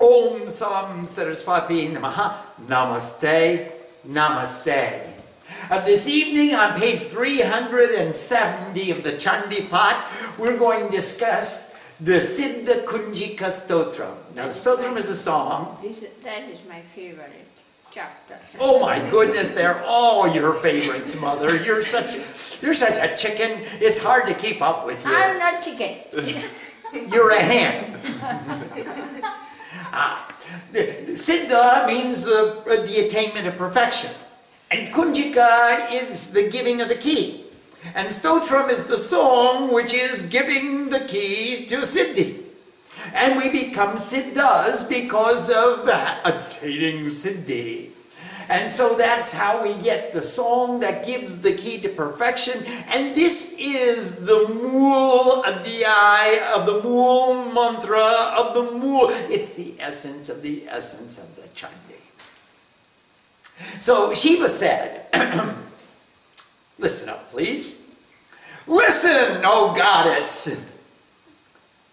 Om Sam Saraswati Namaha. Namaste. Namaste. Uh, this evening on page 370 of the Chandipat, we're going to discuss the Siddha Kunjika Stotram. Now, the Stotram is a song. That is my favorite chapter. Oh my goodness, they're all your favorites, Mother. You're such, you're such a chicken. It's hard to keep up with you. I'm not chicken. You're a hen. ah, Siddha means the, the attainment of perfection. And Kunjika is the giving of the key. And Stotram is the song which is giving the key to Siddhi. And we become Siddhas because of attaining Siddhi. And so that's how we get the song that gives the key to perfection. And this is the mool adhyay of the mool mantra of the mool. It's the essence of the essence of the Chandi. So Shiva said, Listen up, please. Listen, O goddess.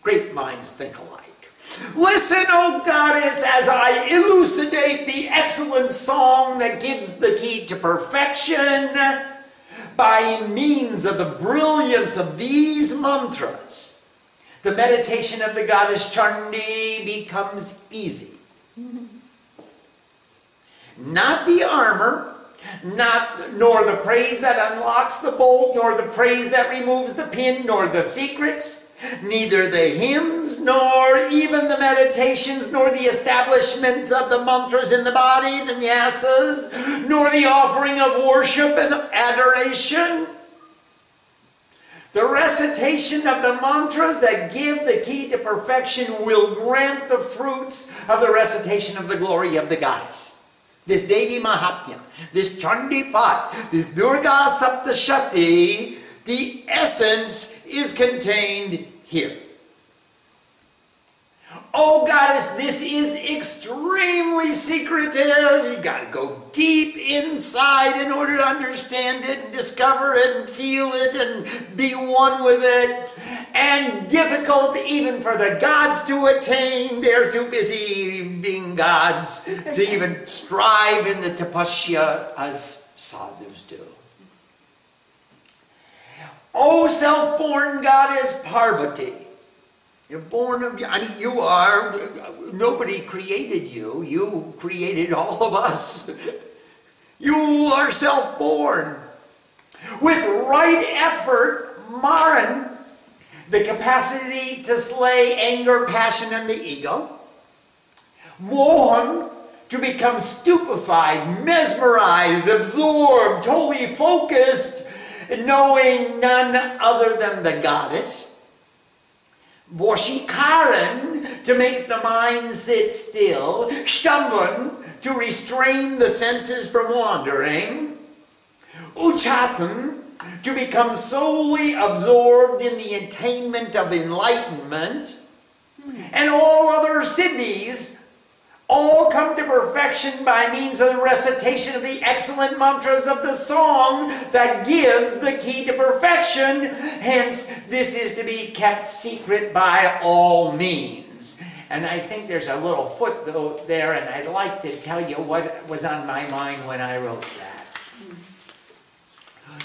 Great minds think alike. Listen, O goddess, as I elucidate the excellent song that gives the key to perfection by means of the brilliance of these mantras. The meditation of the goddess Chandi becomes easy. Not the armor, not nor the praise that unlocks the bolt, nor the praise that removes the pin, nor the secrets, neither the hymns, nor even the meditations, nor the establishment of the mantras in the body, the nyasas, nor the offering of worship and adoration. The recitation of the mantras that give the key to perfection will grant the fruits of the recitation of the glory of the goddess. This Devi Mahatmya, this Chandi Pat, this Durga Saptashati, the essence is contained here. Oh goddess, this is extremely secretive. You gotta go deep inside in order to understand it and discover it and feel it and be one with it. And difficult even for the gods to attain. They're too busy being gods to even strive in the tapasya as sadhus do. O self-born goddess Parvati, you're born of, I mean, you are, nobody created you. You created all of us. You are self-born. With right effort, Maran, the capacity to slay anger, passion, and the ego. Mohan, to become stupefied, mesmerized, absorbed, totally focused, knowing none other than the goddess. Voshikaran, to make the mind sit still. Stambun, to restrain the senses from wandering. Uchatan, to become solely absorbed in the attainment of enlightenment. And all other siddhis all come to perfection by means of the recitation of the excellent mantras of the song that gives the key to perfection. Hence, this is to be kept secret by all means. And I think there's a little footnote there, and I'd like to tell you what was on my mind when I wrote that.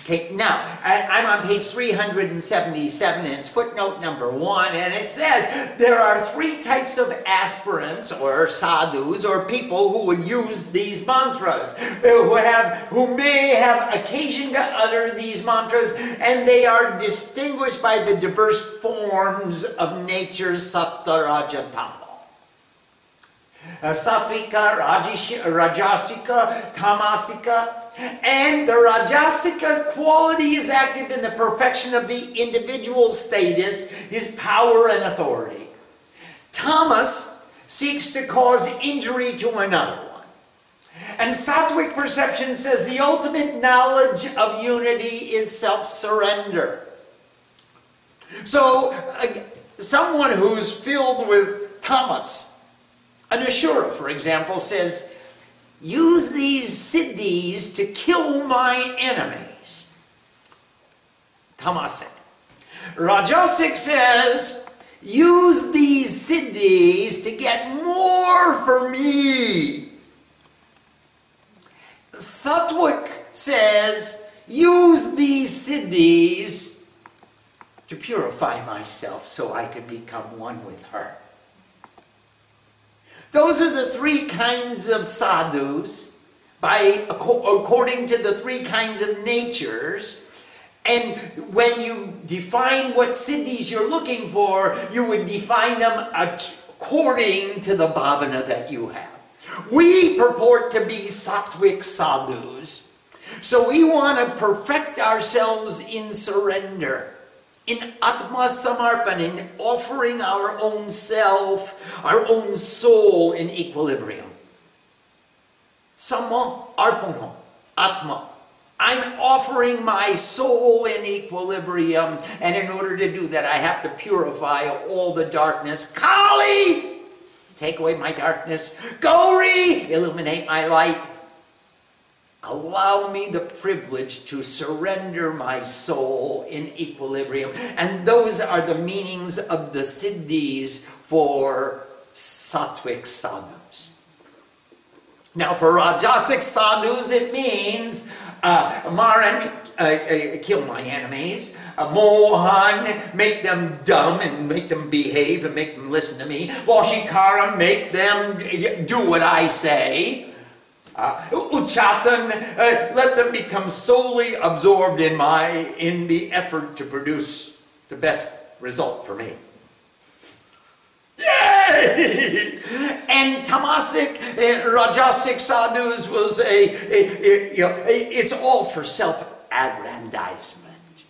Okay, now, I'm on page 377, and it's footnote number one, and it says there are three types of aspirants, or sadhus, or people who would use these mantras, who, have, who may have occasion to utter these mantras, and they are distinguished by the diverse forms of nature's sattva, raja, tama. Uh, Sattvika, Rajasika, Tamasika, and the Rajasika quality is active in the perfection of the individual status, his power and authority. Tamas seeks to cause injury to another one. And Sattvic perception says the ultimate knowledge of unity is self surrender. So, uh, someone who's filled with tamas, an for example, says, use these siddhis to kill my enemies. Tamasic. Rajasic says, use these siddhis to get more for me. Satwik says, use these siddhis to purify myself so I could become one with her. Those are the three kinds of sadhus by according to the three kinds of natures. And when you define what siddhis you're looking for, you would define them according to the bhavana that you have. We purport to be sattvic sadhus. So we want to perfect ourselves in surrender, in atma samarpan, in offering our own self, our own soul in equilibrium. Sama arpanam, atma. I'm offering my soul in equilibrium, and in order to do that, I have to purify all the darkness. Kali! Take away my darkness. Gauri! Illuminate my light. Allow me the privilege to surrender my soul in equilibrium. And those are the meanings of the siddhis for sattvic sadhus. Now, for rajasic sadhus, it means uh, Maran, uh, uh, kill my enemies. Uh, Mohan, make them dumb and make them behave and make them listen to me. Vashikara, make them do what I say. Uh, Uchatan, uh, let them become solely absorbed in my in the effort to produce the best result for me. Yay! And tamasic, uh, rajasic sadhus was a, a, a you know, it's all for self-aggrandizement.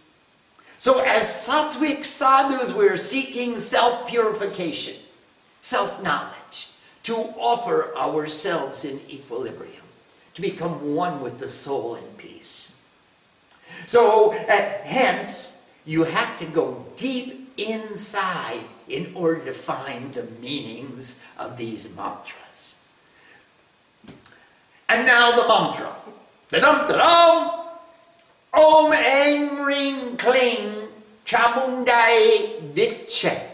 So as sattvic sadhus, we're seeking self-purification, self-knowledge, to offer ourselves in equilibrium, to become one with the soul in peace. So uh, hence, you have to go deep inside in order to find the meanings of these mantras. And now the mantra. Da-dum, da-dum. Om Aim Ring Kling Chamundai Viche.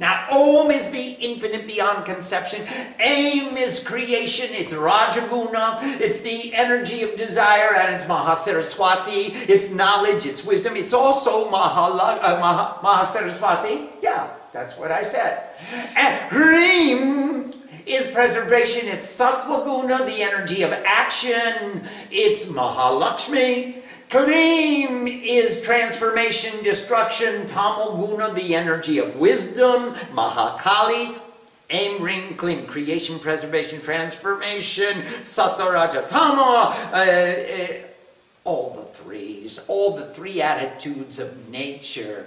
Now, Om is the infinite beyond conception. Aim is creation. It's Rajaguna. It's the energy of desire, and it's Mahasaraswati. It's knowledge. It's wisdom. It's also Mahala, uh, Mah- Mahasaraswati. Yeah, that's what I said. And Hrim is preservation. It's Sattva the energy of action. It's Mahalakshmi. Kalim is transformation, destruction. Tamoguna, the energy of wisdom. Mahakali, Aim, ring, creation, preservation, transformation. Satarajatama, uh, uh, all the threes, all the three attitudes of nature.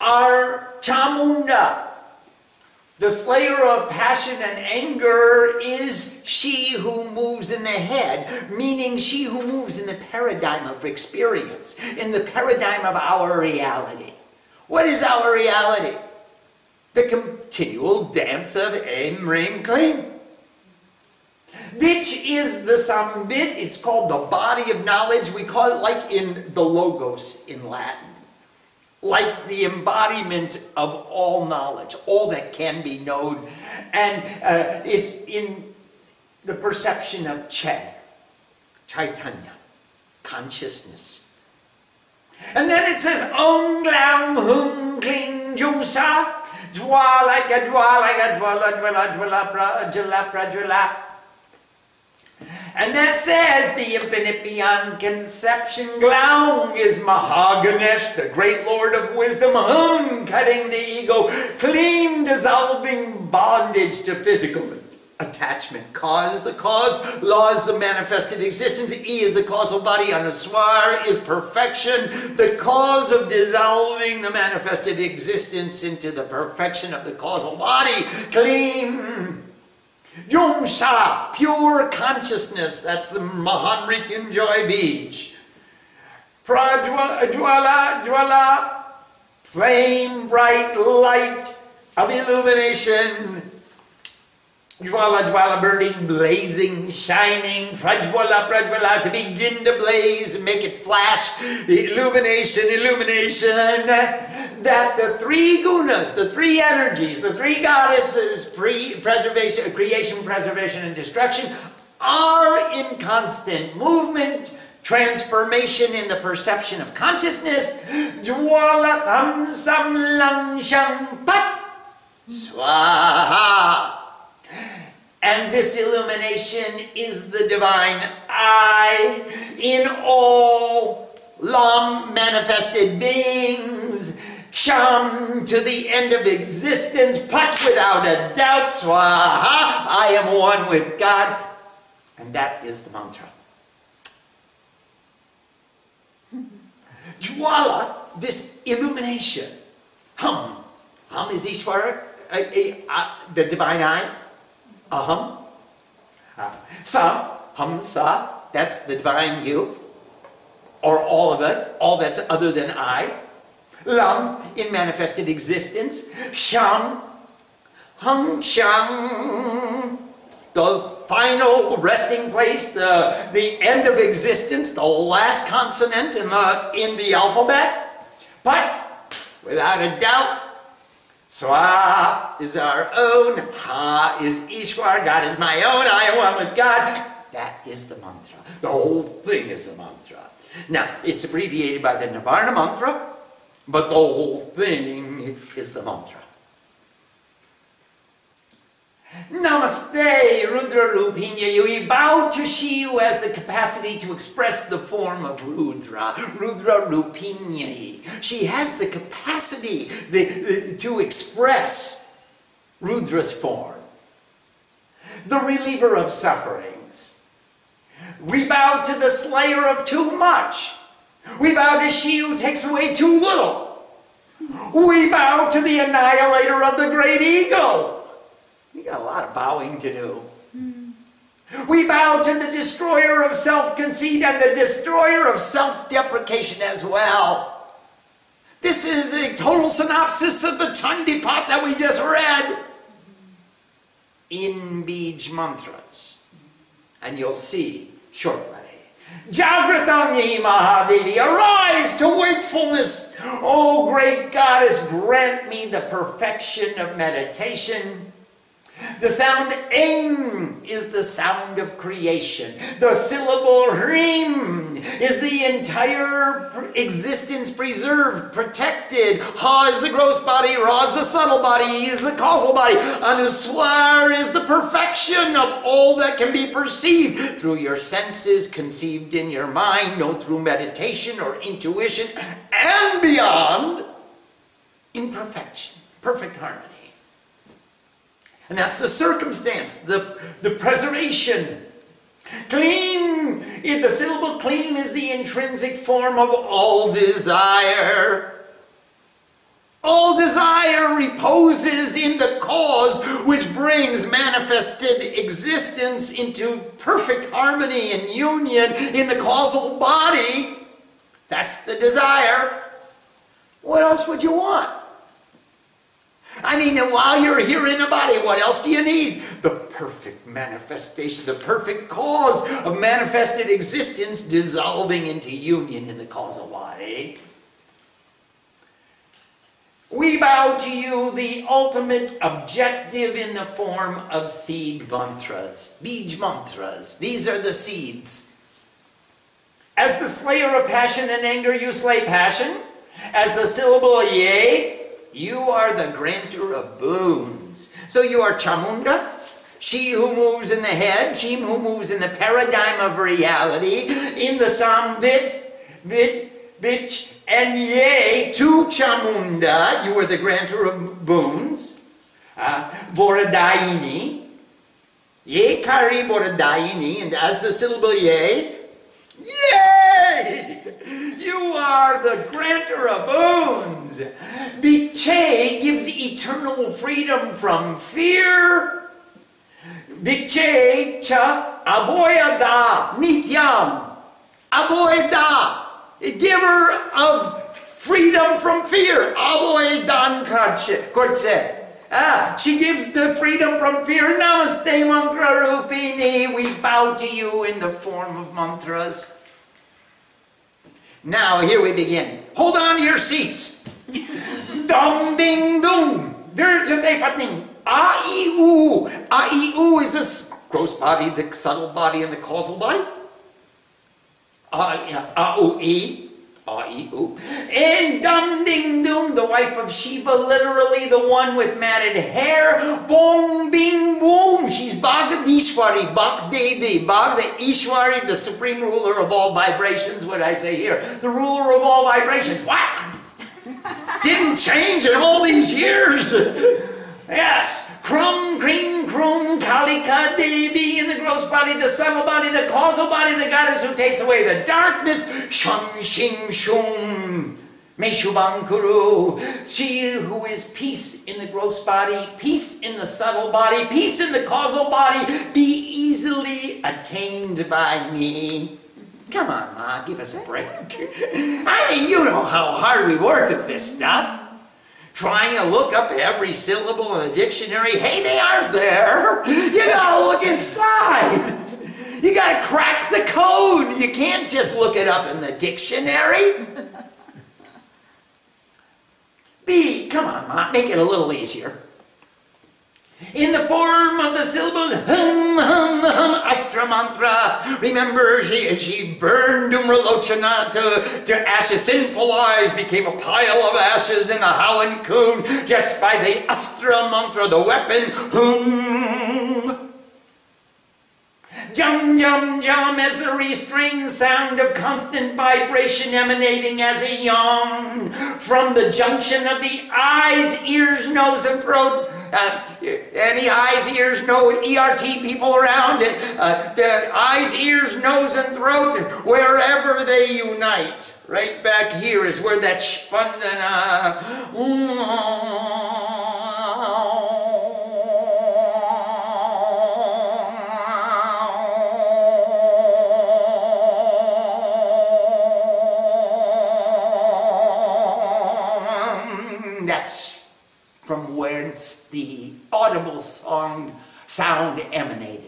Our Chamunda, the slayer of passion and anger is she who moves in the head, meaning she who moves in the paradigm of experience, in the paradigm of our reality. What is our reality? The continual dance of Em, Rim, Klim. Which is the Sambit, it's called the body of knowledge. We call it like in the Logos in Latin like the embodiment of all knowledge, all that can be known. And uh, it's in the perception of Chen, Chaitanya, consciousness. And then it says, Om Glam Hum Kling Jumsa, Dwala Dwala Dwala Dwala Dwala Dwala Dwala and that says the infinite beyond conception. Glaung is Mahaganesh, the great lord of wisdom. Hum, cutting the ego. Clean, dissolving bondage to physical attachment. Cause the cause, law is the manifested existence, E is the causal body, Anuswar is perfection, the cause of dissolving the manifested existence into the perfection of the causal body. Clean Yumsa, pure consciousness. That's the Mahamrityunjay Bij. Prajwala, Jwala, flame, bright light of illumination. Jwala, jwala, burning, blazing, shining, prajwala, prajwala, to begin to blaze, and make it flash, illumination, illumination. That the three gunas, the three energies, the three goddesses, pre- preservation, creation, preservation, and destruction, are in constant movement, transformation in the perception of consciousness. Jwala, ham, sam, lang, shang, pat, swaha. And this illumination is the divine I in all Lam manifested beings. Ksham to the end of existence, but without a doubt, Swaha, I am one with God. And that is the mantra. Jwala, this illumination. Hum. Hum is Ishvara, uh, uh, the divine eye. Aham. Uh, sa, hum sa, that's the divine you. Or all of it, all that's other than I. Lam, in manifested existence. Sham, hum shang, the final resting place, the, the end of existence, the last consonant in the, in the alphabet. But, without a doubt, Swa is our own, Ha is Ishwar, God is my own, I am one with God. That is the mantra. The whole thing is the mantra. Now, it's abbreviated by the Navarna mantra, but the whole thing is the mantra. Namaste, Rudra Rupinya. We bow to she who has the capacity to express the form of Rudra. Rudra Rupinya. She has the capacity the, the, to express Rudra's form. The reliever of sufferings. We bow to the slayer of too much. We bow to she who takes away too little. We bow to the annihilator of the great ego. We got a lot of bowing to do. We bow to the destroyer of self conceit and the destroyer of self deprecation as well. This is a total synopsis of the Chandipat that we just read in Bij mantras. And you'll see shortly. Jagratanyi Mahadevi, arise to wakefulness. O great goddess, grant me the perfection of meditation the sound ing is the sound of creation. The syllable rim is the entire existence preserved, protected. Ha is the gross body, Ra is the subtle body, is the causal body. Anuswar is the perfection of all that can be perceived through your senses, conceived in your mind, no through meditation or intuition, and beyond in perfection, perfect harmony. And that's the circumstance, the, the preservation. Clean, the syllable clean is the intrinsic form of all desire. All desire reposes in the cause which brings manifested existence into perfect harmony and union in the causal body. That's the desire. What else would you want? I mean, while you're here in a body, what else do you need? The perfect manifestation, the perfect cause of manifested existence dissolving into union in the causal body. We bow to you the ultimate objective in the form of seed mantras, bij mantras. These are the seeds. As the slayer of passion and anger, you slay passion. As the syllable yea, you are the granter of boons. So you are Chamunda, she who moves in the head, she who moves in the paradigm of reality, in the Sambit, Bit, Bitch, and Yea to Chamunda. You are the granter of boons. Uh, Voradaini. Ye kari Voradaini, and as the syllable Ye, Yay! You are the granter of boons. Viche gives eternal freedom from fear. Viche cha aboyada nityam. Aboyada, giver of freedom from fear. Aboydan kortse. Ah, she gives the freedom from fear. Namaste, mantra rupini. We bow to you in the form of mantras. Now, here we begin. Hold on to your seats. Dum ding dum. There's a patning. A e u. A e u is a gross body, the subtle body, and the causal body. Uh, a, a u A-E-U. And Dum Ding Dum, the wife of Shiva, literally the one with matted hair. Boom, bing, boom. She's Bhagadishwari, Bhakdevi, Bhagda Ishwari, the supreme ruler of all vibrations. What I say here? The ruler of all vibrations. What? Didn't change in all these years. Yes. Krum, Kring, Krum, Kalika, Devi in the gross body, the subtle body, the causal body, the goddess who takes away the darkness. Shun, Shing, Shum. Meshubankuru, she who is peace in the gross body, peace in the subtle body, peace in the causal body, be easily attained by me. Come on, Ma, give us a break. I mean, you know how hard we worked at this stuff trying to look up every syllable in the dictionary. Hey, they aren't there. You gotta look inside. You gotta crack the code. You can't just look it up in the dictionary. B, come on, Mom, make it a little easier in the form of the syllables hum hum hum astra mantra. Remember, she she burned Dhumralochana to, to ashes. Sinful eyes became a pile of ashes in the Hawan Kun just by the astra mantra, the weapon hum. Jum, jum, jum as the restring sound of constant vibration emanating as a yawn from the junction of the eyes, ears, nose, and throat uh, any eyes, ears, no ERT people around? Uh, the eyes, ears, nose, and throat, wherever they unite. Right back here is where that spandana. That's from whence the audible song sound emanated.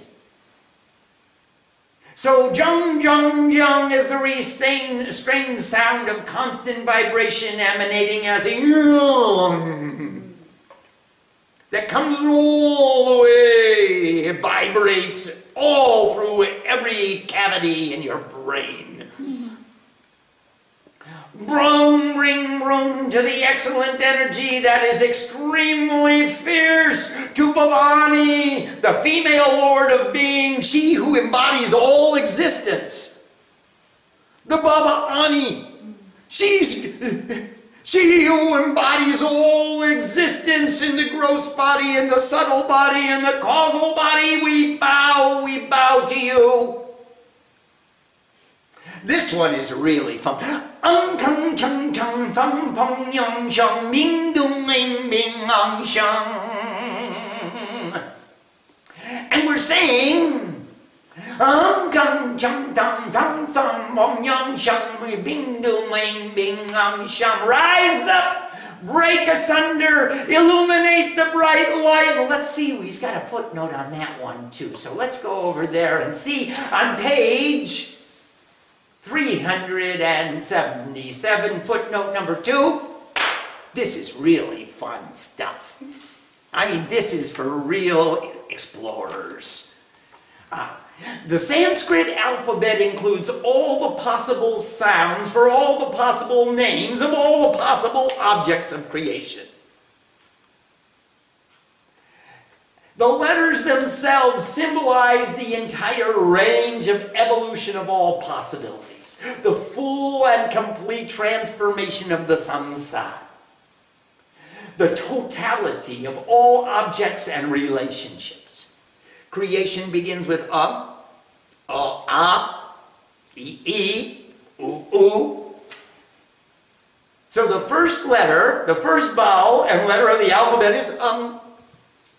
So jung jung jung is the restrained sound of constant vibration emanating as a that comes all the way. It vibrates all through every cavity in your brain. Brum, ring, room to the excellent energy that is extremely fierce to Bhavani, the female lord of being, she who embodies all existence. The Bhavani. She's she who embodies all existence in the gross body, in the subtle body, in the causal body. We bow, we bow to you. This one is really fun. Ang kang chang chang thang pong yang shang ming dung ling bing ang shang. And we're saying Ang kang chang tang thang thang pong yang shang bing dung ling bing ang shang. Rise up! break asunder, illuminate the bright light. Let's see, he's got a footnote on that one too. So let's go over there and see on page 377, footnote number two. This is really fun stuff. I mean, this is for real explorers. Uh, the Sanskrit alphabet includes all the possible sounds for all the possible names of all the possible objects of creation. The letters themselves symbolize the entire range of evolution of all possibilities the full and complete transformation of the samsara, the totality of all objects and relationships. Creation begins with a, a, a, e, e, u, u. So the first letter, the first vowel and letter of the alphabet is um.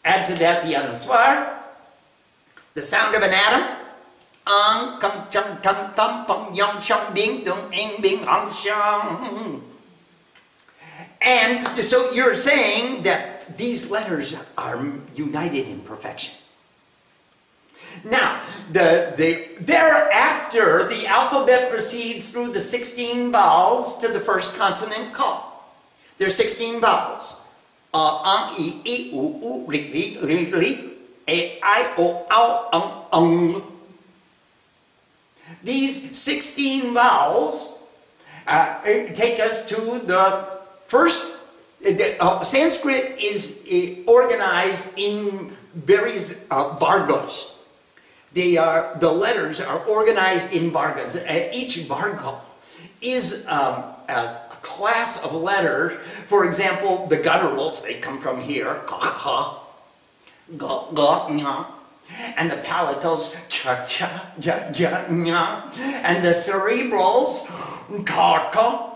Add to that the anuswar, the sound of an atom, ang kam chang tam pam shang bing dung ing bing ang shang. And so you're saying that these letters are united in perfection. Now, the, the, thereafter, the alphabet proceeds through the 16 vowels to the first consonant. There are 16 vowels. Uh, ang, i, i, u, u. These 16 vowels uh, take us to the first. Uh, Sanskrit is uh, organized in various uh, vargas. They are the letters are organized in vargas. Uh, each varga is um, a, a, class of letters. For example, the gutturals they come from here, ka ka, ga ga nya, and the palatals cha cha ja ja nya, and the cerebrals ka ka,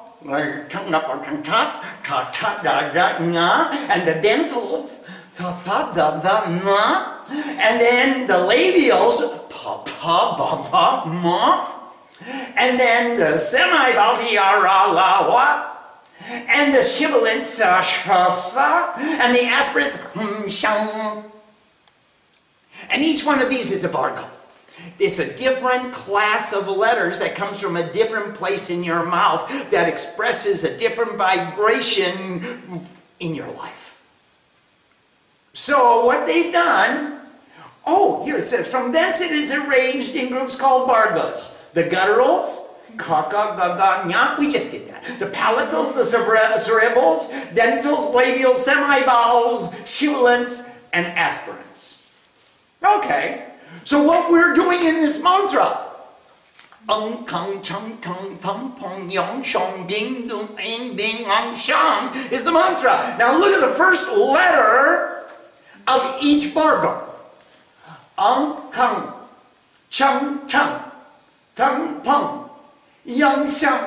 da da, nya. And the dental, and then the labials, pa, pa, ba, ba, ma. And then the semi-vowels, ra, la, wa. And the sibilants. And the aspirates, shang. And each one of these is a varga. It's a different class of letters that comes from a different place in your mouth that expresses a different vibration in your life. So, what they've done Oh, here it says, from thence it is arranged in groups called vargas. The gutturals, kaka, gaga, nya, we just did that. The palatals, the cerebrals, dentals, labials, semivowels, sibilants, and aspirants. Okay, so what we're doing in this mantra, Ung kang chung kang thum pong yong shong bing dung ing bing ang shang is the mantra. Now look at the first letter of each varga. Ang Kang, Chang Chang, Tang pong Yang Xiang.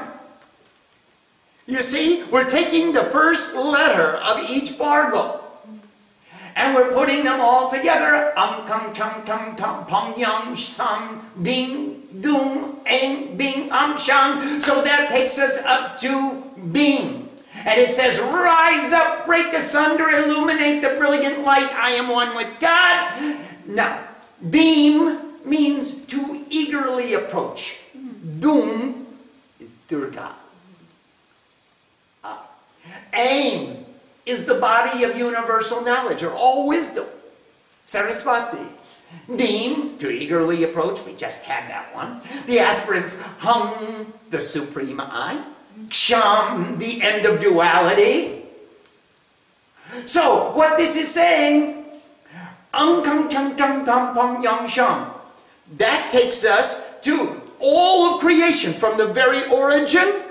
You see, we're taking the first letter of each varga and we're putting them all together. Um, Kang Chang Tang Tang Peng Yang Sam Bing Dung Eng Bing Am Shang. So that takes us up to Bing. And it says, Rise up, break asunder, illuminate the brilliant light. I am one with God. Now, Beam means to eagerly approach. Doom is Durga. Uh, aim is the body of universal knowledge or all wisdom. Saraswati. Beam, to eagerly approach, we just had that one. The aspirants, hum, the supreme I. Ksham, the end of duality. So, what this is saying um, kung, chung, tung, tam, pong, yang, sham. that takes us to all of creation from the very origin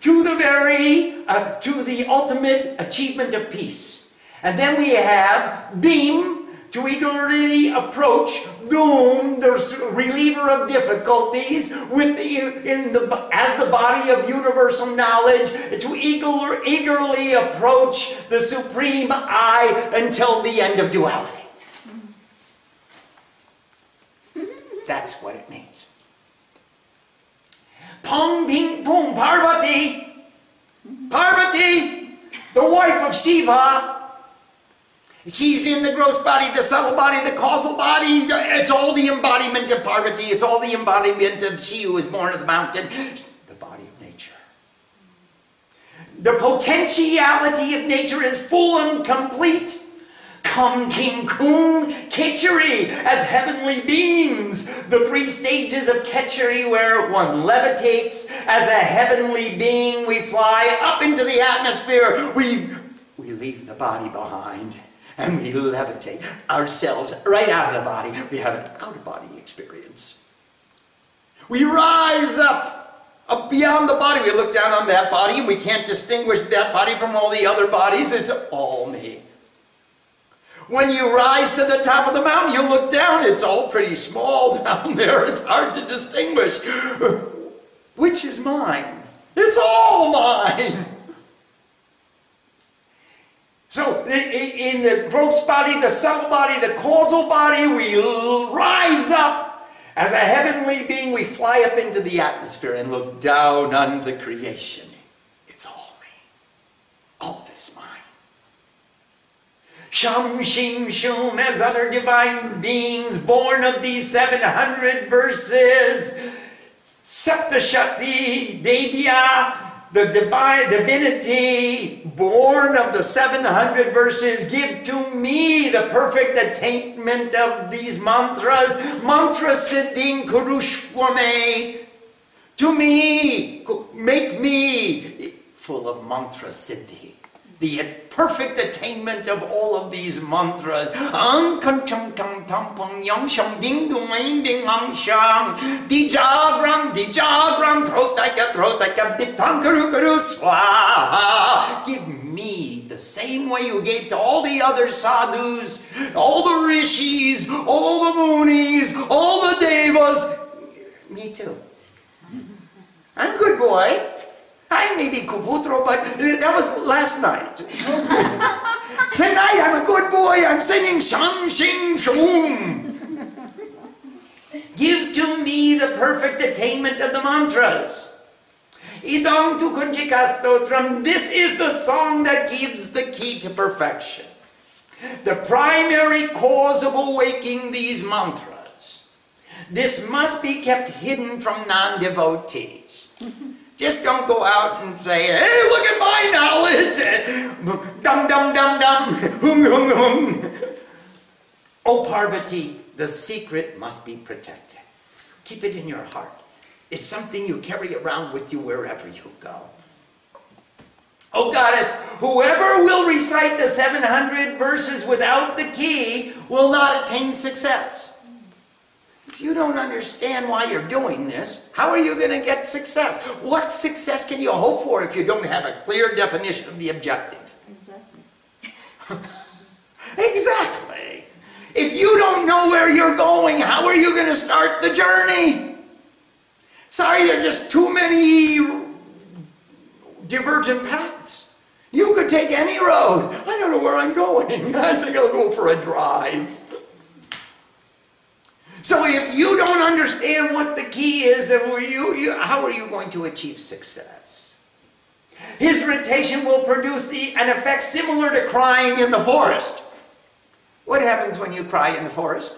to the very uh, to the ultimate achievement of peace. And then we have beam to eagerly approach doom, the reliever of difficulties, with the, in the, as the body of universal knowledge, to eager, eagerly approach the supreme I until the end of duality. That's what it means. Pong Ping Pung Parvati, Parvati, the wife of Shiva, She's in the gross body, the subtle body, the causal body. It's all the embodiment of Parvati. It's all the embodiment of she who is born of the mountain. The body of nature. The potentiality of nature is full and complete. Come King Kung Khechari as heavenly beings. The three stages of Khechari where one levitates as a heavenly being. We fly up into the atmosphere. We, we leave the body behind and we levitate ourselves right out of the body. We have an out of body experience. We rise up, up beyond the body. We look down on that body and we can't distinguish that body from all the other bodies. It's all me. When you rise to the top of the mountain, you look down, it's all pretty small down there. It's hard to distinguish. Which is mine? It's all mine. So, in the gross body, the subtle body, the causal body, we rise up. As a heavenly being, we fly up into the atmosphere and look down on the creation. It's all me. All of it is mine. Shum Shing Shum as other divine beings born of these 700 verses. Sapta Shati Devya, the divine divinity born of the 700 verses, give to me the perfect attainment of these mantras. Mantra Siddhing Kurushwame. To me, make me full of mantra siddhi the perfect attainment of all of these mantras. Ang chum pong sham ding ding ang sham. Di di karu swaha. Give me the same way you gave to all the other sadhus, all the rishis, all the munis, all the devas. Me too. I'm good boy. I may be Kubutro, but that was last night. Tonight I'm a good boy. I'm singing Sham Shing Shum. Give to me the perfect attainment of the mantras. Idam tu kunjikastotram. This is the song that gives the key to perfection. The primary cause of awaking these mantras. This must be kept hidden from non devotees. Just don't go out and say, hey, look at my knowledge. Dum, dum, dum, dum. Hum, hum, hum. Oh, Parvati, the secret must be protected. Keep it in your heart. It's something you carry around with you wherever you go. Oh, goddess, whoever will recite the 700 verses without the key will not attain success. If you don't understand why you're doing this, how are you going to get success? What success can you hope for if you don't have a clear definition of the objective? Exactly. exactly. If you don't know where you're going, how are you going to start the journey? Sorry, there are just too many divergent paths. You could take any road. I don't know where I'm going. I think I'll go for a drive. So if you don't understand what the key is, you, you, how are you going to achieve success? His rotation will produce the, an effect similar to crying in the forest. What happens when you cry in the forest?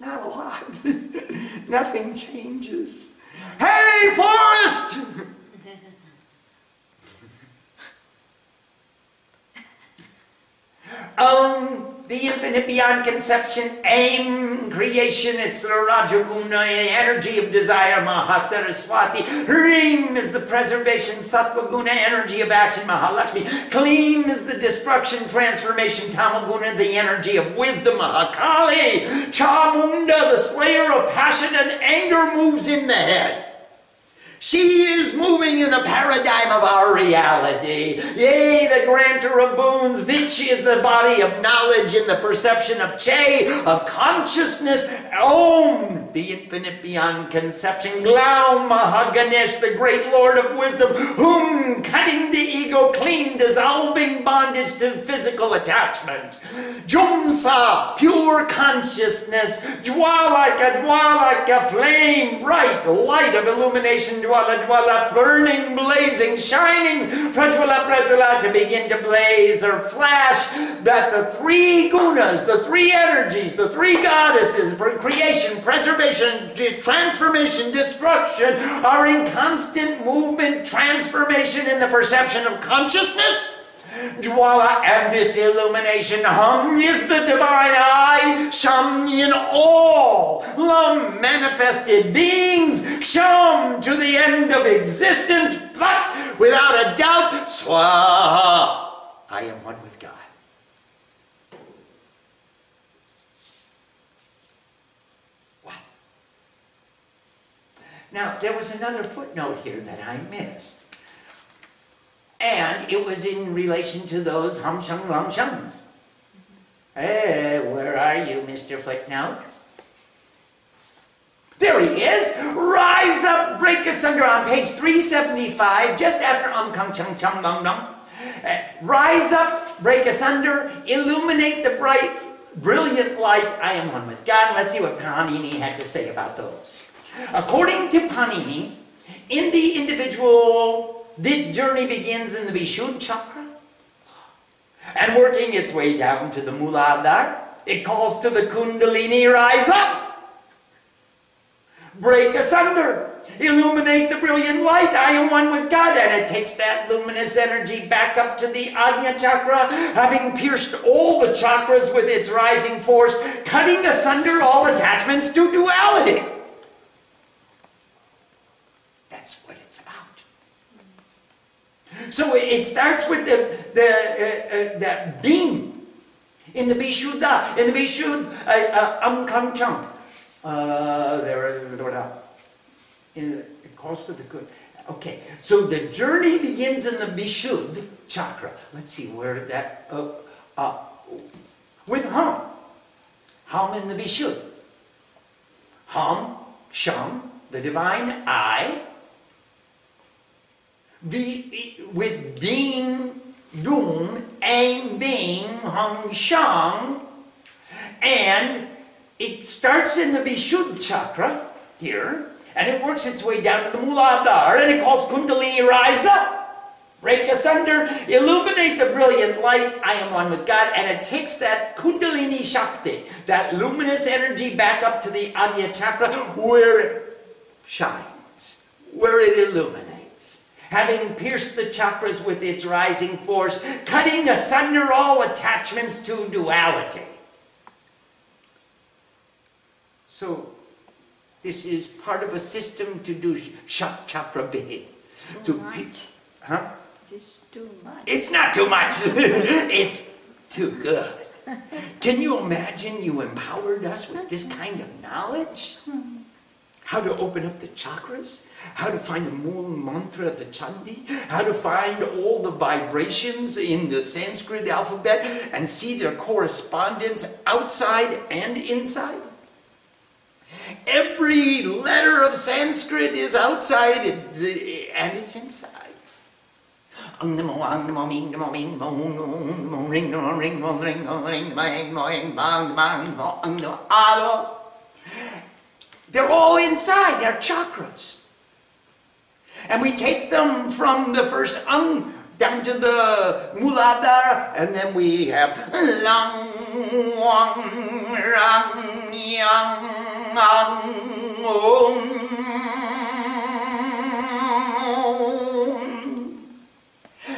Not a lot. Nothing changes. Hey, forest! Um, the infinite beyond conception, aim, creation, it's the Rajaguna, energy of desire, Mahasaraswati. Reem is the preservation, Sattva-guna, energy of action, Mahalakshmi. Kleem is the destruction, transformation, Tamaguna, the energy of wisdom, Mahakali. Chamunda, the slayer of passion and anger, moves in the head. She is moving in the paradigm of our reality. Yea, the granter of boons. Vichi is the body of knowledge in the perception of Che, of consciousness. Om, the infinite beyond conception. Glaum, Mahaganesh, the great Lord of wisdom. Hum, cutting the ego clean, dissolving bondage to physical attachment. Jumsa, pure consciousness. Dwalaka, dwalaka, flame, bright light of illumination dwala dwala, burning, blazing, shining, pratwala pratwala, to begin to blaze or flash, that the three gunas, the three energies, the three goddesses, creation, preservation, transformation, destruction, are in constant movement, transformation in the perception of consciousness Dwala and this illumination hum is the divine eye, shum in all the manifested beings, shum to the end of existence, but without a doubt, swaha, I am one with God. Wow. Now, there was another footnote here that I missed. And it was in relation to those hum shum hum shums. Hey, where are you, Mr. Footnote? There he is! Rise up, break asunder on page 375, just after um kung chung chung dum dum. Uh, rise up, break asunder, illuminate the bright, brilliant light. I am one with God. Let's see what Panini had to say about those. According to Panini, in the individual this journey begins in the Vishuddha chakra. And working its way down to the Muladhara, it calls to the Kundalini, rise up, break asunder, illuminate the brilliant light. I am one with God. And it takes that luminous energy back up to the Ajna chakra, having pierced all the chakras with its rising force, cutting asunder all attachments to duality. That's what it's about. So it starts with the, the uh, uh, that beam in the Vishuddha, in the Vishuddha, uh, uh, Amkancham. Uh, there, in, it calls to the good. Okay, so the journey begins in the Vishuddha chakra. Let's see where that, uh, uh, with Hum. Hum in the Vishuddha. Hum, Sham, the divine I, with being, Doom, Aim, Being, Hung, Shang, and it starts in the Vishuddha chakra here, and it works its way down to the Muladhara, and it calls Kundalini rise up. Break asunder, illuminate the brilliant light, I am one with God, and it takes that Kundalini Shakti, that luminous energy back up to the Ajna chakra where it shines, where it illuminates. Having pierced the chakras with its rising force, cutting asunder all attachments to duality. So, this is part of a system to do Shak Chakra Bid. To much. pick, huh? Just too much. It's not too much. it's too good. Can you imagine you empowered us with this kind of knowledge? Hmm. How to open up the chakras, how to find the moon mantra of the Chandi, how to find all the vibrations in the Sanskrit alphabet and see their correspondence outside and inside. Every letter of Sanskrit is outside and it's inside. They're all inside, they're chakras. And we take them from the first ang down to the muladhara, and then we have lang wang rang yang ang om.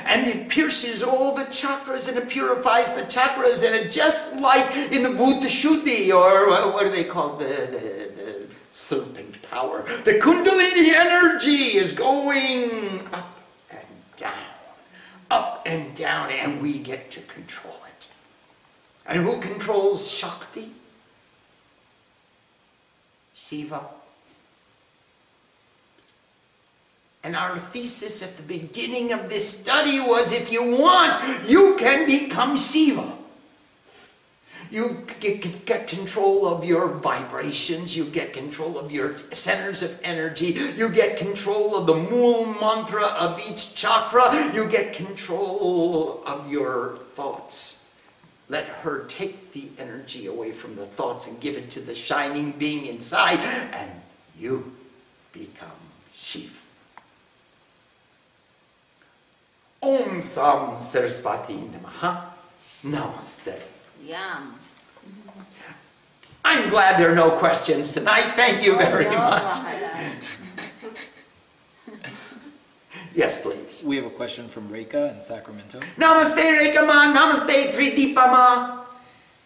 And it pierces all the chakras and it purifies the chakras and it just like in the Bhuta Shuddhi or uh, what do they call the, the serpent power. The Kundalini energy is going up and down, up and down, and we get to control it. And who controls Shakti? Shiva. And our thesis at the beginning of this study was if you want, you can become Shiva. You get, get control of your vibrations, you get control of your centers of energy, you get control of the mool mantra of each chakra, you get control of your thoughts. Let her take the energy away from the thoughts and give it to the shining being inside, and you become Shiva. Om Sam Saraswati Namaha. Namaste. Yum. I'm glad there are no questions tonight. Thank you very Oh, much. Yes, please. We have a question from Reka in Sacramento. Namaste, Rekama. Namaste, Tridipama.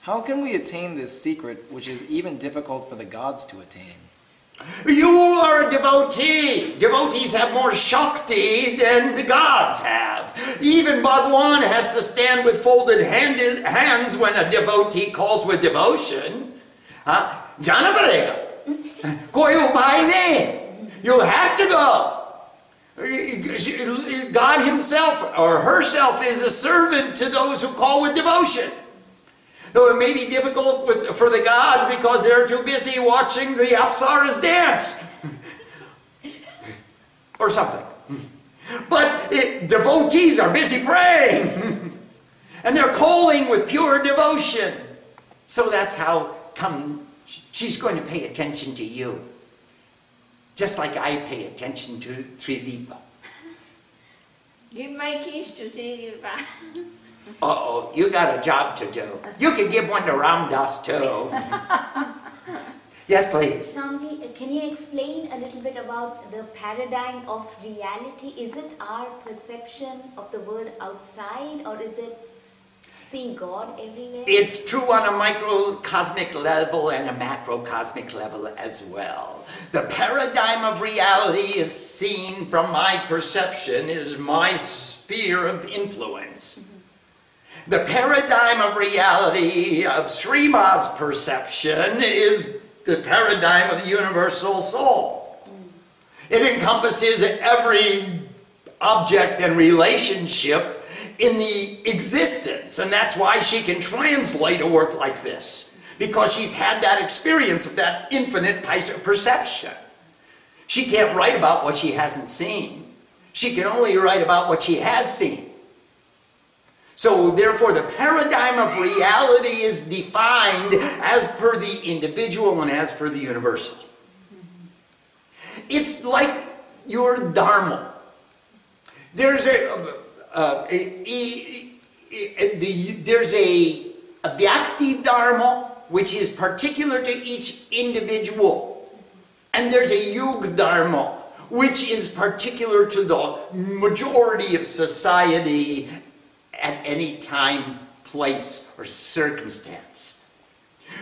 How can we attain this secret, which is even difficult for the gods to attain? You are a devotee. Devotees have more Shakti than the gods have. Even Bhagwan has to stand with folded handed hands when a devotee calls with devotion. Huh? Jana parega. Koi upay nahi. You have to go. God Himself or herself is a servant to those who call with devotion. Though it may be difficult with, for the gods because they're too busy watching the Apsaras dance. or something. But it, devotees are busy praying. and they're calling with pure devotion. So that's how come she's going to pay attention to you. Just like I pay attention to Tridipa. Give my keys to Ram. Uh-oh, you got a job to do. You can give one to Ramdas too. Yes, please. Swamiji, uh, can you explain a little bit about the paradigm of reality? Is it our perception of the world outside or is it seeing God everywhere? It's true on a microcosmic level and a macrocosmic level as well. The paradigm of reality is seen from my perception, is my sphere of influence. The paradigm of reality of Srima's perception is the paradigm of the universal soul. It encompasses every object and relationship in the existence, and that's why she can translate a work like this, because she's had that experience of that infinite perception. She can't write about what she hasn't seen. She can only write about what she has seen. So, therefore, the paradigm of reality is defined as per the individual and as per the universal. It's like your dharma. There's a, uh, a, a, a the, there's a, a Vyakti dharma, which is particular to each individual, and there's a Yug dharma, which is particular to the majority of society at any time, place, or circumstance.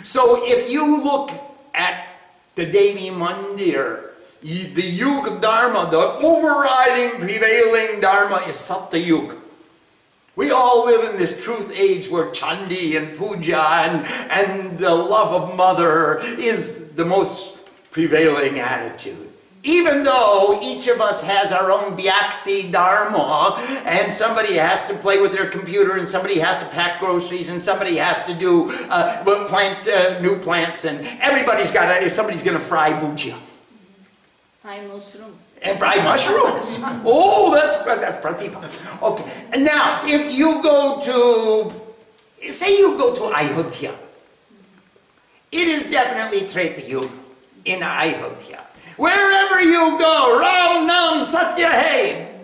So if you look at the Devi Mandir, the Yuga Dharma, the overriding prevailing Dharma is Satya Yuga. We all live in this truth age where Chandi and Puja and, and the love of Mother is the most prevailing attitude. Even though each of us has our own Vyakti Dharma, and somebody has to play with their computer, and somebody has to pack groceries, and somebody has to do uh, plant uh, new plants, and everybody's got to, somebody's going to fry bhujia. Fry mushroom. And fry mushrooms. oh, that's that's pratibha. Okay. And now, if you go to, say you go to Ayodhya, it is definitely Yuga in Ayodhya. Wherever you go, Ram Nam Satya Hey,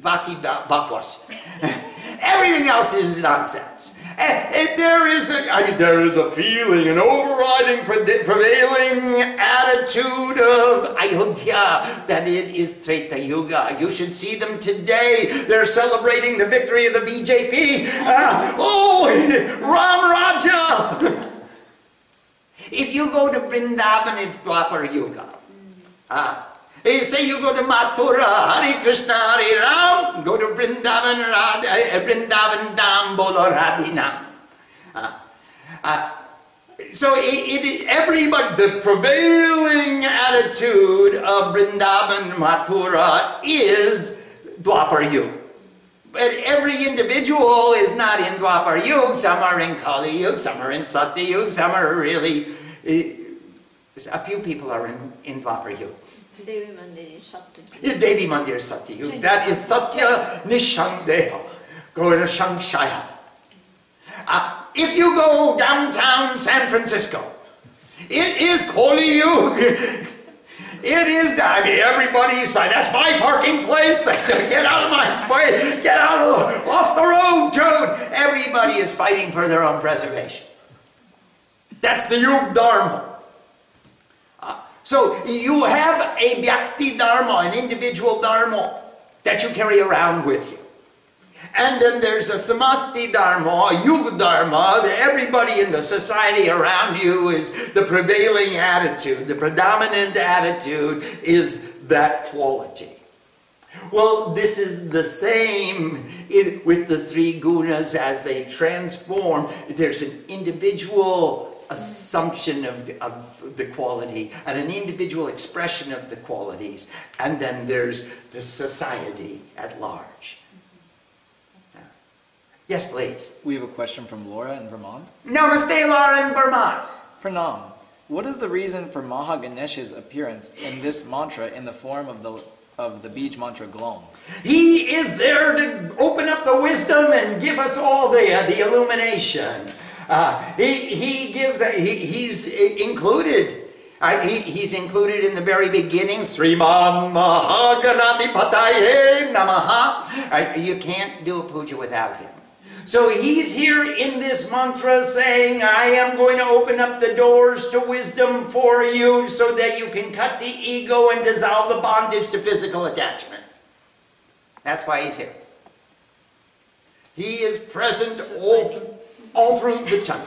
Bhakti Bakwas. Everything else is nonsense. And, and there is a, I mean, there is a feeling, an overriding, prevailing attitude of Ayodhya that it is Treta Yuga. You should see them today. They're celebrating the victory of the BJP. Uh, oh, Ram Raja. if you go to Vrindavan, it's Dwapar Yuga. Ah. Hey, say you go to Mathura, Hari Krishna, Hari Ram, go to Vrindavan, Radha, eh, Vrindavan Dham, Bolo Radhinam. Ah. Ah. So it, it, everybody, the prevailing attitude of Vrindavan, Mathura is Dwapar Yuga. But every individual is not in Dwapar Yuga. Some are in Kali Yuga, some are in Satya Yuga, some are really eh, a few people are in, in Dwapar Yuga. Devi Mandir is Satya. Yeah, Devi Mandir is Satya Yuga. That is Satya Nishandeha. Go to Shangshaya. Uh, if you go downtown San Francisco, it is Kali Yuga. It is, I mean, everybody's fine. That's my parking place. That's, get out of my way. Get out of, off the road, dude. Everybody is fighting for their own preservation. That's the Yug Dharma. So you have a Vyakti Dharma, an individual Dharma that you carry around with you. And then there's a Samasti Dharma, a Yuga Dharma, everybody in the society around you is the prevailing attitude, the predominant attitude is that quality. Well, this is the same with the three gunas as they transform. There's an individual assumption of the, of the quality and an individual expression of the qualities, and then there's the society at large. Yes, please. We have a question from Laura in Vermont. Namaste, Laura in Vermont. Pranam. What is the reason for Mahaganesh's appearance in this mantra in the form of the of the Bij mantra Glom? He is there to open up the wisdom and give us all the uh, the illumination. Uh, he, he gives, a, he, he's included I, he, he's included in the very beginning, Sriman Mahaganadipataye Namaha. You can't do a puja without him. So he's here in this mantra saying, I am going to open up the doors to wisdom for you so that you can cut the ego and dissolve the bondage to physical attachment. That's why he's here. He is present all, all through the time.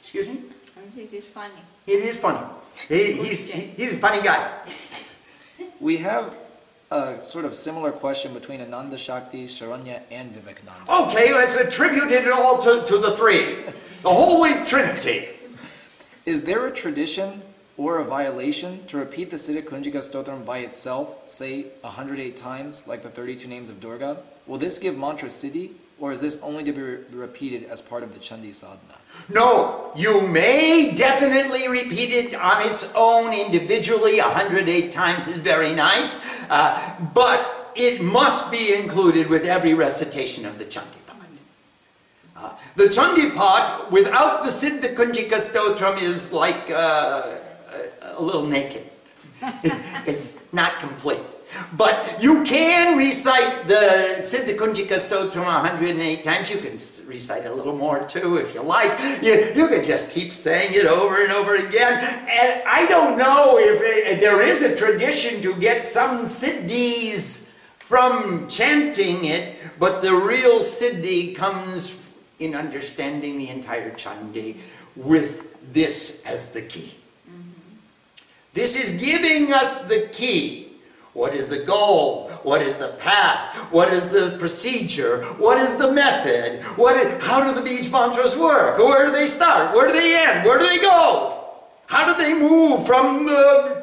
Excuse me? I think it's funny. It is funny. He, he's, he's a funny guy. We have a sort of similar question between Ananda Shakti, Sharanya, and Vivekananda. Okay, let's attribute it all to, to the three. The Holy Trinity. Is there a tradition or a violation to repeat the Siddha Kunjika Stotram by itself, say 108 times, like the 32 names of Durga? Will this give mantra siddhi, or is this only to be re- repeated as part of the Chandi sadhana? No, you may definitely repeat it on its own individually. 108 times is very nice. Uh, but it must be included with every recitation of the Chandipat. Uh, the Chandipat, without the Siddha Kunjika Stotram, is like uh, a little naked. it's not complete. But you can recite the Siddha Kunjika Stotram 108 times. You can recite a little more too if you like. You, you can just keep saying it over and over again. And I don't know if it- there is a tradition to get some siddhis from chanting it, but the real siddhi comes in understanding the entire chandi with this as the key. Mm-hmm. This is giving us the key. What is the goal? What is the path? What is the procedure? What is the method? What is, how do the Bij mantras work? Where do they start? Where do they end? Where do they go? How do they move from uh,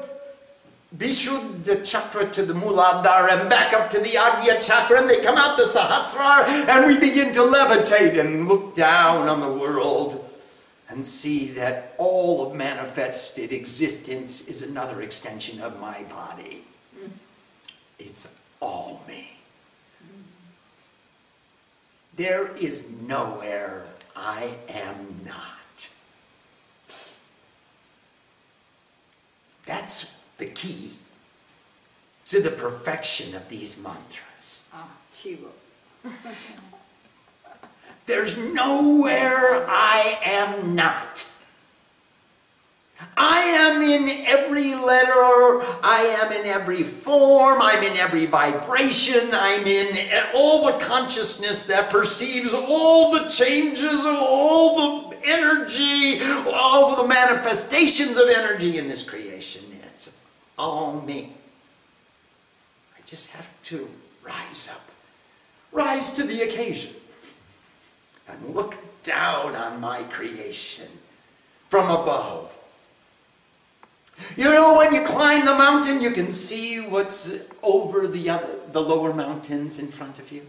Vishuddha chakra to the Muladhara and back up to the Agya chakra and they come out the Sahasrara and we begin to levitate and look down on the world and see that all of manifested existence is another extension of my body. It's all me. There is nowhere I am not. That's the key to the perfection of these mantras. Ah, Shiva. There's nowhere I am not. I am in every letter, I am in every form, I'm in every vibration, I'm in all the consciousness that perceives all the changes of all the energy, all the manifestations of energy in this creation. It's all me. I just have to rise up, rise to the occasion, and look down on my creation from above. You know, when you climb the mountain, you can see what's over the other, the lower mountains in front of you.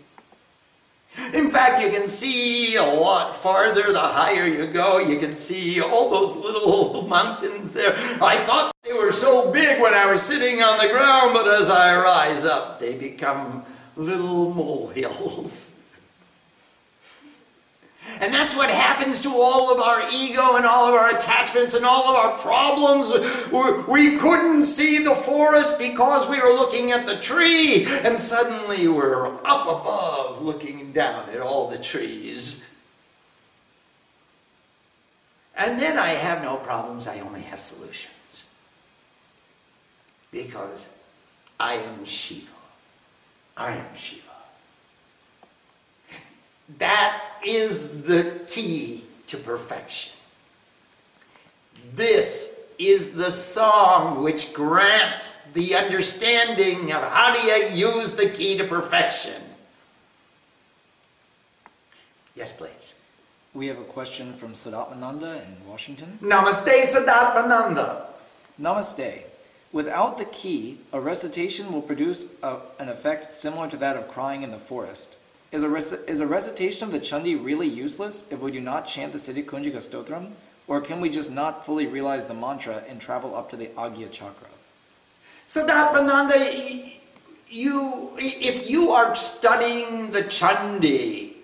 In fact, you can see a lot farther the higher you go. You can see all those little mountains there. I thought they were so big when I was sitting on the ground, but as I rise up, they become little molehills. And that's what happens to all of our ego and all of our attachments and all of our problems. We- couldn't see the forest because we were looking at the tree, and suddenly we're up above looking down at all the trees. And then I have no problems, I only have solutions. Because I am Shiva. I am Shiva. That is the key to perfection. This is the song which grants the understanding of how do you use the key to perfection. Yes, please. We have a question from Sadatmananda in Washington. Namaste Sadatmananda. Namaste. Without the key, a recitation will produce a, an effect similar to that of crying in the forest. Is a, rec- is a recitation of the Chandi really useless if we do not chant the Siddha Kunjika Stotram? Or can we just not fully realize the mantra and travel up to the Agya Chakra? Sadatmananda, y- you, if you are studying the Chandi,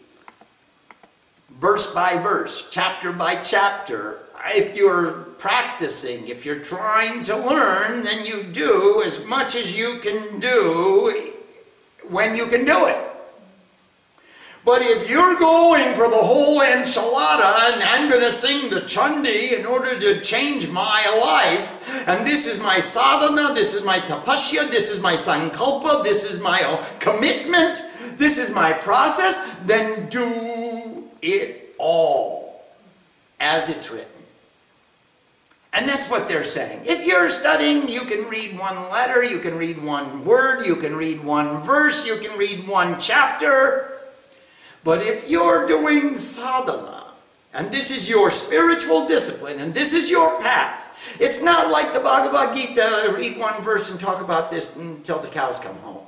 verse by verse, chapter by chapter, if you're practicing, if you're trying to learn, then you do as much as you can do when you can do it. But if you're going for the whole enchilada and I'm going to sing the chandi in order to change my life, and this is my sadhana, this is my tapasya, this is my sankalpa, this is my oh, commitment, this is my process, then do it all as it's written. And that's what they're saying. If you're studying, you can read one letter, you can read one word, you can read one verse, you can read one chapter. But if you're doing sadhana, and this is your spiritual discipline, and this is your path, it's not like the Bhagavad Gita, read one verse and talk about this until the cows come home.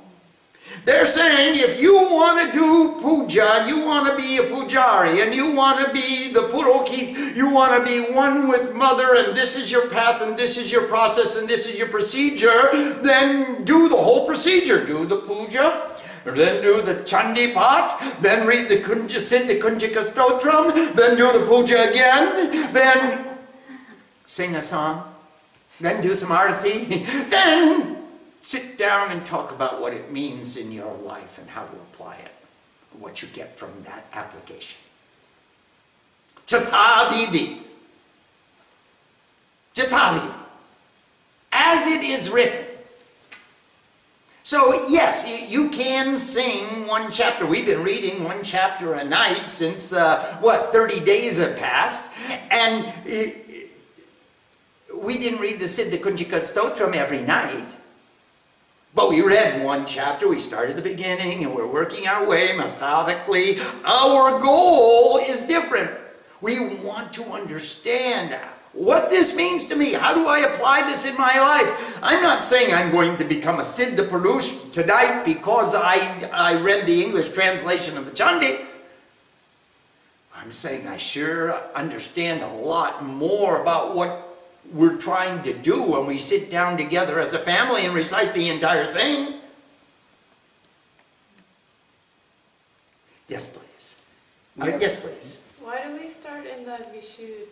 They're saying if you want to do puja, you want to be a pujari, and you want to be the purokit, you want to be one with mother, and this is your path, and this is your process, and this is your procedure, then do the whole procedure. Do the puja, then do the Chandi part, then read the Kunja Siddha Kunjika Stotram, then do the puja again, then sing a song, then do some arati, then sit down and talk about what it means in your life and how to apply it, what you get from that application. Chatavidi. Chatavidi. As it is written. So, yes, you can sing one chapter. We've been reading one chapter a night since, uh, what, 30 days have passed. And we didn't read the Siddha Kunjika Stotram every night. But we read one chapter, we started the beginning, and we're working our way methodically. Our goal is different. We want to understand what this means to me. How do I apply this in my life? I'm not saying I'm going to become a Siddha Purush tonight because I, I read the English translation of the Chandi. I'm saying I sure understand a lot more about what we're trying to do when we sit down together as a family and recite the entire thing. Yes, please. Uh, yes, please. Why do we start in the Vishud?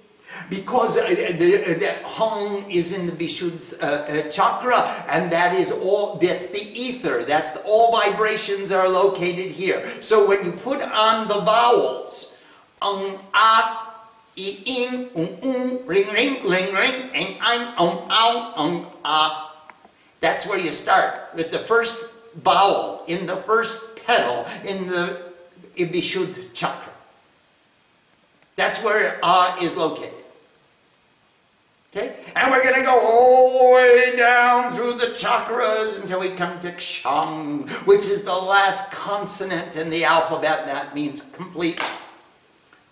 Because uh, the, the hung is in the Vishuddha uh, uh, chakra, and that is all, that's the ether. That's all vibrations are located here. So when you put on the vowels, um, ah, i, ing, um, um, ring, ring, ring, ring, ing, ang, um, ow, um, ah, that's where you start with the first vowel in the first petal in the Vishuddha chakra. That's where Ah is located. Okay? And we're going to go all the way down through the chakras until we come to Kshang, which is the last consonant in the alphabet. That means complete.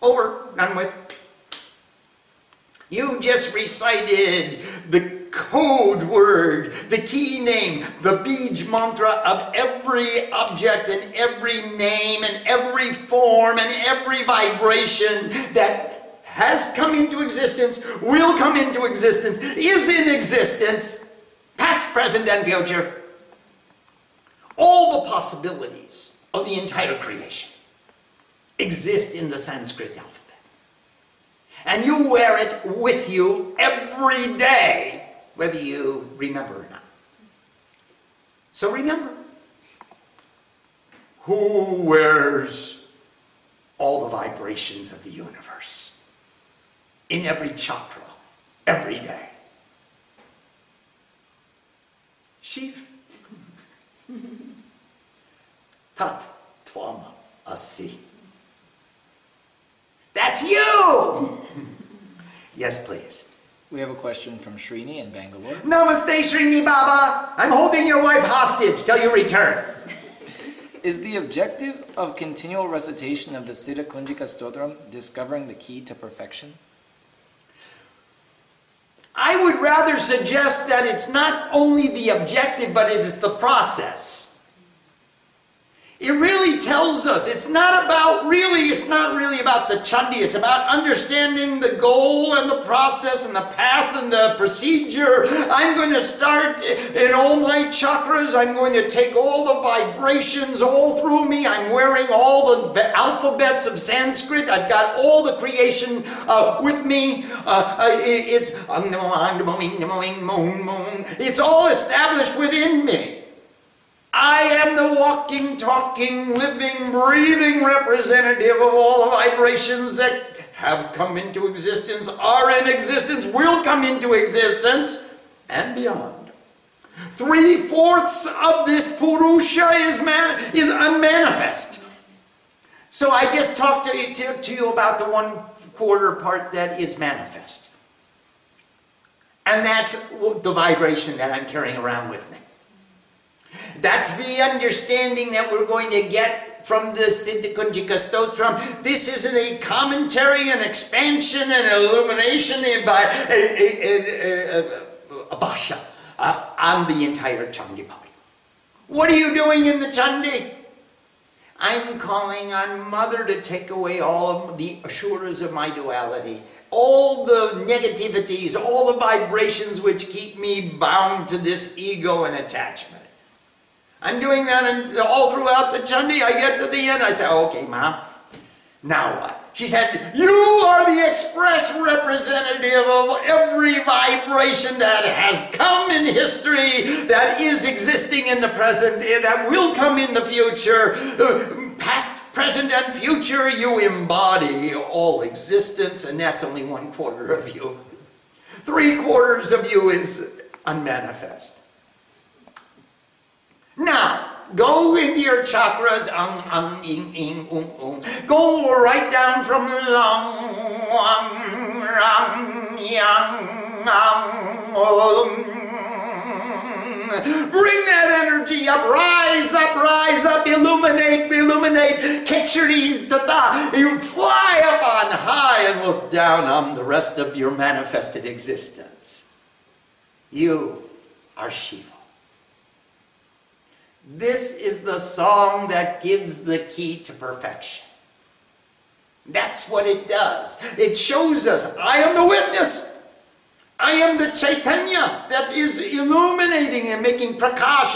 Over, done with. You just recited the code word, the key name, the Bij mantra of every object and every name and every form and every vibration that has come into existence, will come into existence, is in existence, past, present, and future. All the possibilities of the entire creation exist in the Sanskrit alphabet. And you wear it with you every day, whether you remember or not. So remember who wears all the vibrations of the universe in every chakra, every day? Shiv. Tat Twam Asi. That's you! yes, please. We have a question from Srini in Bangalore. Namaste, Srini Baba. I'm holding your wife hostage till you return. Is the objective of continual recitation of the Siddha Kunjika Stotram discovering the key to perfection? I would rather suggest that it's not only the objective, but it is the process. It really tells us it's not about really, it's not really about the chandi. It's about understanding the goal and the process and the path and the procedure. I'm going to start in all my chakras. I'm going to take all the vibrations all through me. I'm wearing all the alphabets of Sanskrit. I've got all the creation uh, with me. Uh, uh, it's it's all established within me. I am the walking, talking, living, breathing representative of all the vibrations that have come into existence, are in existence, will come into existence, and beyond. Three fourths of this Purusha is, man, is unmanifest. So I just talked to you, to, to you about the one quarter part that is manifest. And that's the vibration that I'm carrying around with me. That's the understanding that we're going to get from the Siddha Kunjika Stotram. This isn't a commentary, an expansion, an illumination eh, by a, a, a, bhasha uh, on the entire Chandi Pali. What are you doing in the Chandi? I'm calling on Mother to take away all of the asuras of my duality, all the negativities, all the vibrations which keep me bound to this ego and attachment. I'm doing that and all throughout the Chandi. I get to the end, I say, okay, Mom, now what? She said, You are the express representative of every vibration that has come in history, that is existing in the present, eh, that will come in the future. Past, present, and future, you embody all existence, and that's only one quarter of you. Three quarters of you is unmanifest. Now, go into your chakras, um, um, ing, ing, um, um. Go right down from long, um, ram, yang, um, um. Bring that energy up, rise up, rise up, illuminate, illuminate, Kechari Tata. You fly up on high and look down on the rest of your manifested existence. You are Shiva. This is the song that gives the key to perfection. That's what it does. It shows us I am the witness. I am the Chaitanya that is illuminating and making Prakash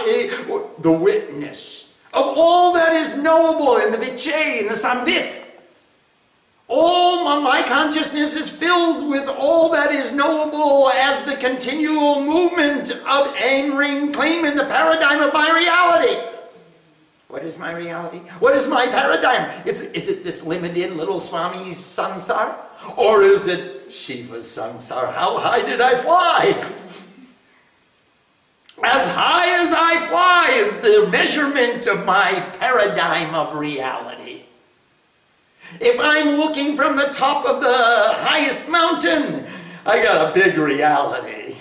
the witness of all that is knowable in the Vichay, in the Samvit. All my, consciousness is filled with all that is knowable as the continual movement of angering claim in the paradigm of my reality. What is my reality? What is my paradigm? It's, is it this limited little Swami's sansar? Or is it Shiva's sansar? How high did I fly? As high as I fly is the measurement of my paradigm of reality. If I'm looking from the top of the highest mountain, I got a big reality.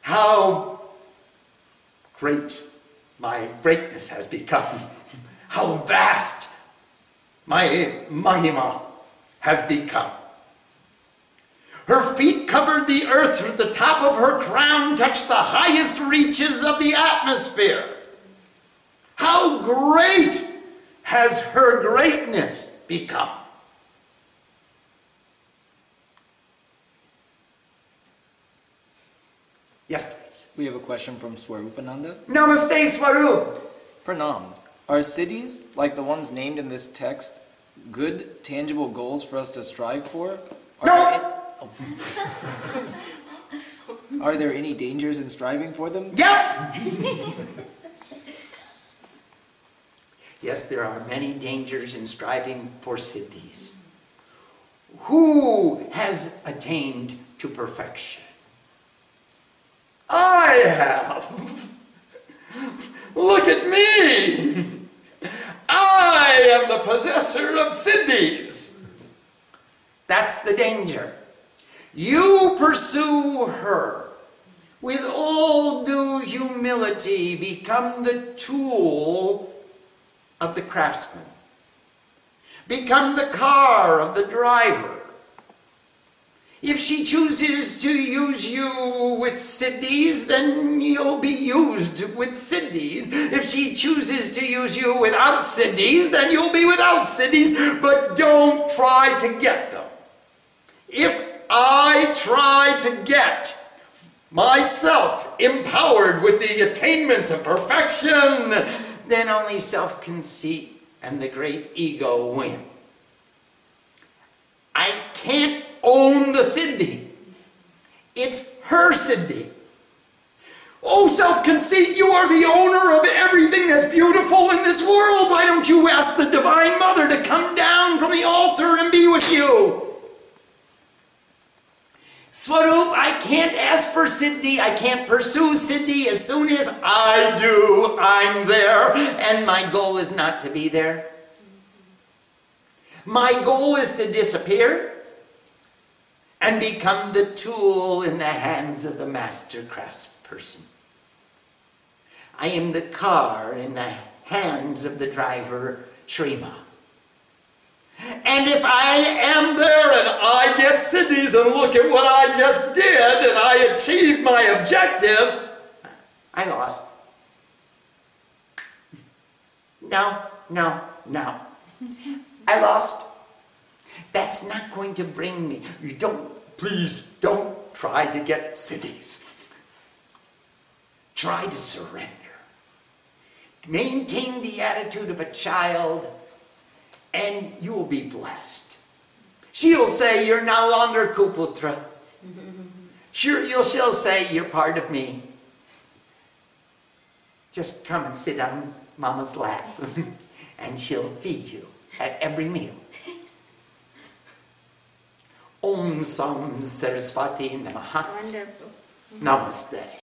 How great my greatness has become. How vast my Mahima has become. Her feet covered the earth, the top of her crown touched the highest reaches of the atmosphere. How great has her greatness become. Yes, please. We have a question from Swarupananda. Namaste, Swarup. Pranam. Are siddhis, like the ones named in this text, good, tangible goals for us to strive for? Are No. There any, oh. are there any dangers in striving for them? Yep. Yes, there are many dangers in striving for siddhis. Who has attained to perfection? I have. Look at me. I am the possessor of siddhis. That's the danger. You pursue her with all due humility, become the tool of the craftsman, become the car of the driver. If she chooses to use you with Siddhis, then you'll be used with Siddhis. If she chooses to use you without Siddhis, then you'll be without Siddhis, but don't try to get them. If I try to get myself empowered with the attainments of perfection, then only self conceit and the great ego win. I can't own the Siddhi. It's her Siddhi. Oh, self conceit, you are the owner of everything that's beautiful in this world. Why don't you ask the Divine Mother to come down from the altar and be with you? Swarup, I can't ask for Siddhi. I can't pursue Siddhi. As soon as I do, I'm there. And my goal is not to be there. My goal is to disappear and become the tool in the hands of the master craftsperson. I am the car in the hands of the driver, Shrima. And if I am there and I get Siddhis and look at what I just did and I achieved my objective, I lost. No, no, no. I lost. That's not going to bring me. You don't, please don't try to get siddhis. Try to surrender. Maintain the attitude of a child and you will be blessed. She'll say, You're no longer Kuputra. Sure, you'll, she'll say, You're part of me. Just come and sit on Mama's lap, and she'll feed you at every meal. Om Sam Saraswati Namaha. Wonderful. Mm-hmm. Namaste.